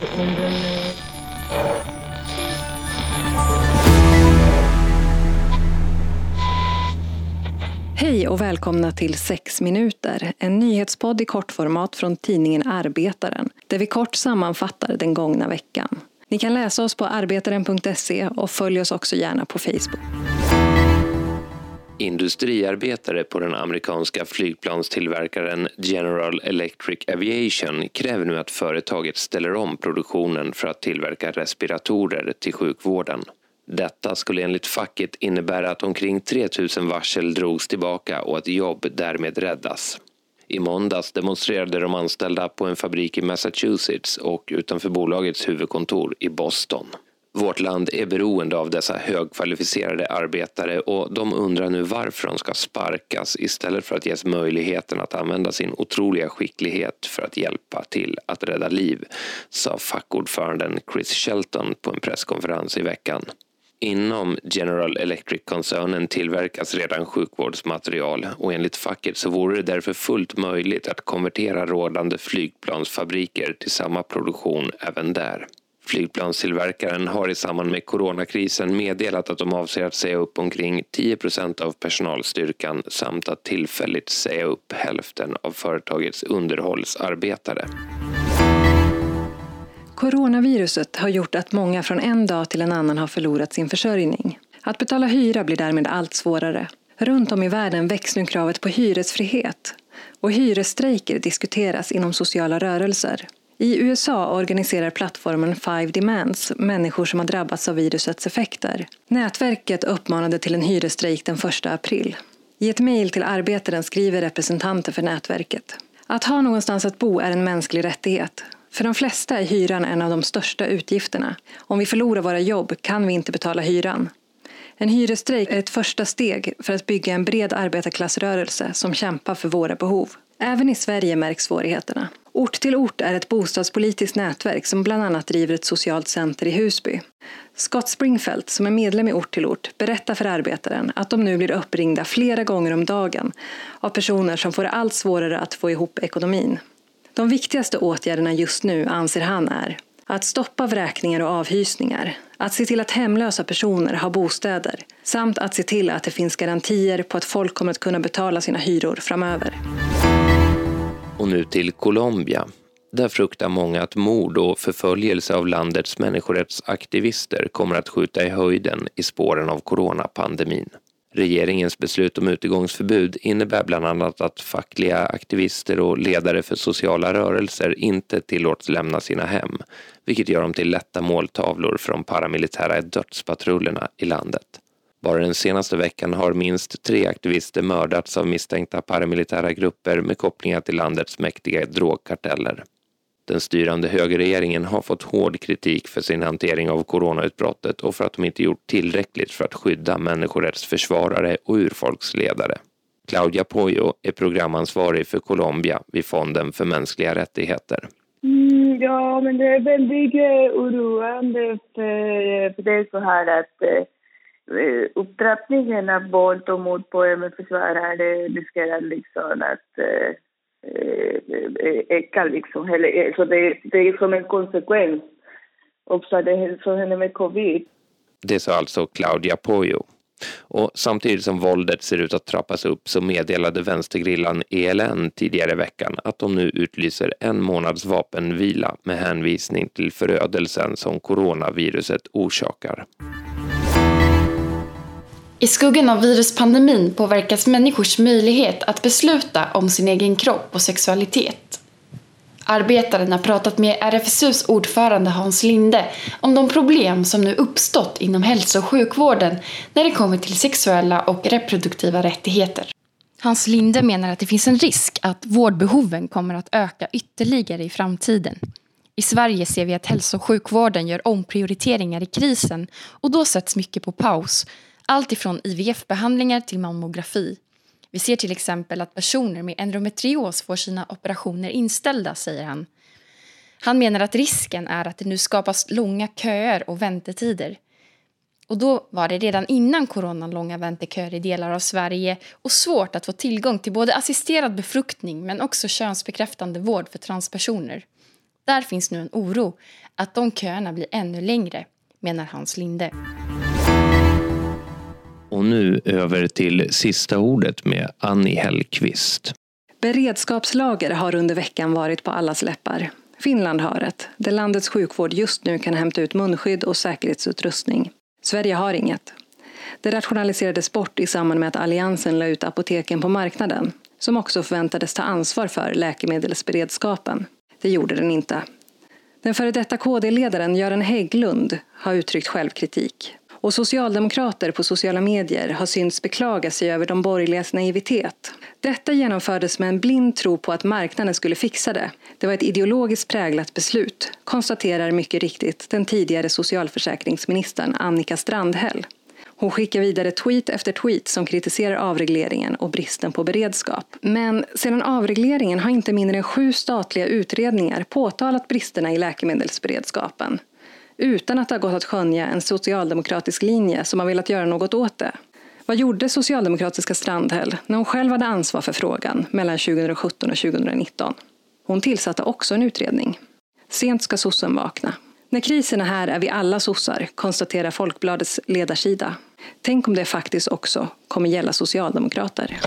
Hej och välkomna till 6 minuter, en nyhetspodd i kortformat från tidningen Arbetaren, där vi kort sammanfattar den gångna veckan. Ni kan läsa oss på arbetaren.se och följ oss också gärna på Facebook. Industriarbetare på den amerikanska flygplanstillverkaren General Electric Aviation kräver nu att företaget ställer om produktionen för att tillverka respiratorer till sjukvården. Detta skulle enligt facket innebära att omkring 3 000 varsel drogs tillbaka och att jobb därmed räddas. I måndags demonstrerade de anställda på en fabrik i Massachusetts och utanför bolagets huvudkontor i Boston. Vårt land är beroende av dessa högkvalificerade arbetare och de undrar nu varför de ska sparkas istället för att ges möjligheten att använda sin otroliga skicklighet för att hjälpa till att rädda liv, sa fackordföranden Chris Shelton på en presskonferens i veckan. Inom General Electric-koncernen tillverkas redan sjukvårdsmaterial och enligt facket så vore det därför fullt möjligt att konvertera rådande flygplansfabriker till samma produktion även där. Flygplanstillverkaren har i samband med coronakrisen meddelat att de avser att säga upp omkring 10% av personalstyrkan samt att tillfälligt säga upp hälften av företagets underhållsarbetare. Coronaviruset har gjort att många från en dag till en annan har förlorat sin försörjning. Att betala hyra blir därmed allt svårare. Runt om i världen väcks nu kravet på hyresfrihet och hyresstrejker diskuteras inom sociala rörelser. I USA organiserar plattformen Five Demands människor som har drabbats av virusets effekter. Nätverket uppmanade till en hyresstrejk den 1 april. I ett mejl till Arbetaren skriver representanter för nätverket. Att ha någonstans att bo är en mänsklig rättighet. För de flesta är hyran en av de största utgifterna. Om vi förlorar våra jobb kan vi inte betala hyran. En hyresstrejk är ett första steg för att bygga en bred arbetarklassrörelse som kämpar för våra behov. Även i Sverige märks svårigheterna. Ort till ort är ett bostadspolitiskt nätverk som bland annat driver ett socialt center i Husby. Scott Springfeldt, som är medlem i Ort till ort, berättar för Arbetaren att de nu blir uppringda flera gånger om dagen av personer som får det allt svårare att få ihop ekonomin. De viktigaste åtgärderna just nu anser han är att stoppa vräkningar och avhysningar, att se till att hemlösa personer har bostäder samt att se till att det finns garantier på att folk kommer att kunna betala sina hyror framöver. Och nu till Colombia. Där fruktar många att mord och förföljelse av landets människorättsaktivister kommer att skjuta i höjden i spåren av coronapandemin. Regeringens beslut om utegångsförbud innebär bland annat att fackliga aktivister och ledare för sociala rörelser inte tillåts lämna sina hem, vilket gör dem till lätta måltavlor för de paramilitära dödspatrullerna i landet. Bara den senaste veckan har minst tre aktivister mördats av misstänkta paramilitära grupper med kopplingar till landets mäktiga drogkarteller. Den styrande högerregeringen har fått hård kritik för sin hantering av coronautbrottet och för att de inte gjort tillräckligt för att skydda människorättsförsvarare och urfolksledare. Claudia Poyo är programansvarig för Colombia vid Fonden för mänskliga rättigheter. Mm, ja, men det är väldigt eh, oroande för, eh, för det är så här att eh, Eh, upptrappningen av våld och mord på MF-försvarare riskerar liksom att eh, eh, öka. liksom. Så det, det är som en konsekvens också det som händer med covid. Det sa alltså Claudia Poyo. Och samtidigt som våldet ser ut att trappas upp så meddelade vänstergrillan ELN tidigare i veckan att de nu utlyser en månads vapenvila med hänvisning till förödelsen som coronaviruset orsakar. I skuggan av viruspandemin påverkas människors möjlighet att besluta om sin egen kropp och sexualitet. Arbetaren har pratat med RFSUs ordförande Hans Linde om de problem som nu uppstått inom hälso och sjukvården när det kommer till sexuella och reproduktiva rättigheter. Hans Linde menar att det finns en risk att vårdbehoven kommer att öka ytterligare i framtiden. I Sverige ser vi att hälso och sjukvården gör omprioriteringar i krisen och då sätts mycket på paus allt ifrån IVF-behandlingar till mammografi. Vi ser till exempel att personer med endometrios får sina operationer inställda, säger han. Han menar att risken är att det nu skapas långa köer och väntetider. Och då var det redan innan coronan långa vänteköer i delar av Sverige och svårt att få tillgång till både assisterad befruktning men också könsbekräftande vård för transpersoner. Där finns nu en oro att de köerna blir ännu längre, menar Hans Linde. Och nu över till sista ordet med Annie Hellqvist. Beredskapslager har under veckan varit på allas läppar. Finland har ett, där landets sjukvård just nu kan hämta ut munskydd och säkerhetsutrustning. Sverige har inget. Det rationaliserades bort i samband med att Alliansen la ut apoteken på marknaden, som också förväntades ta ansvar för läkemedelsberedskapen. Det gjorde den inte. Den före detta KD-ledaren Göran Hägglund har uttryckt självkritik. Och socialdemokrater på sociala medier har synts beklaga sig över de borgerligas naivitet. Detta genomfördes med en blind tro på att marknaden skulle fixa det. Det var ett ideologiskt präglat beslut, konstaterar mycket riktigt den tidigare socialförsäkringsministern Annika Strandhäll. Hon skickar vidare tweet efter tweet som kritiserar avregleringen och bristen på beredskap. Men sedan avregleringen har inte mindre än sju statliga utredningar påtalat bristerna i läkemedelsberedskapen utan att det har gått att skönja en socialdemokratisk linje som har velat göra något åt det. Vad gjorde socialdemokratiska Strandhäll när hon själv hade ansvar för frågan mellan 2017 och 2019? Hon tillsatte också en utredning. Sent ska sossen vakna. När krisen är här är vi alla sossar, konstaterar Folkbladets ledarsida. Tänk om det faktiskt också kommer gälla socialdemokrater.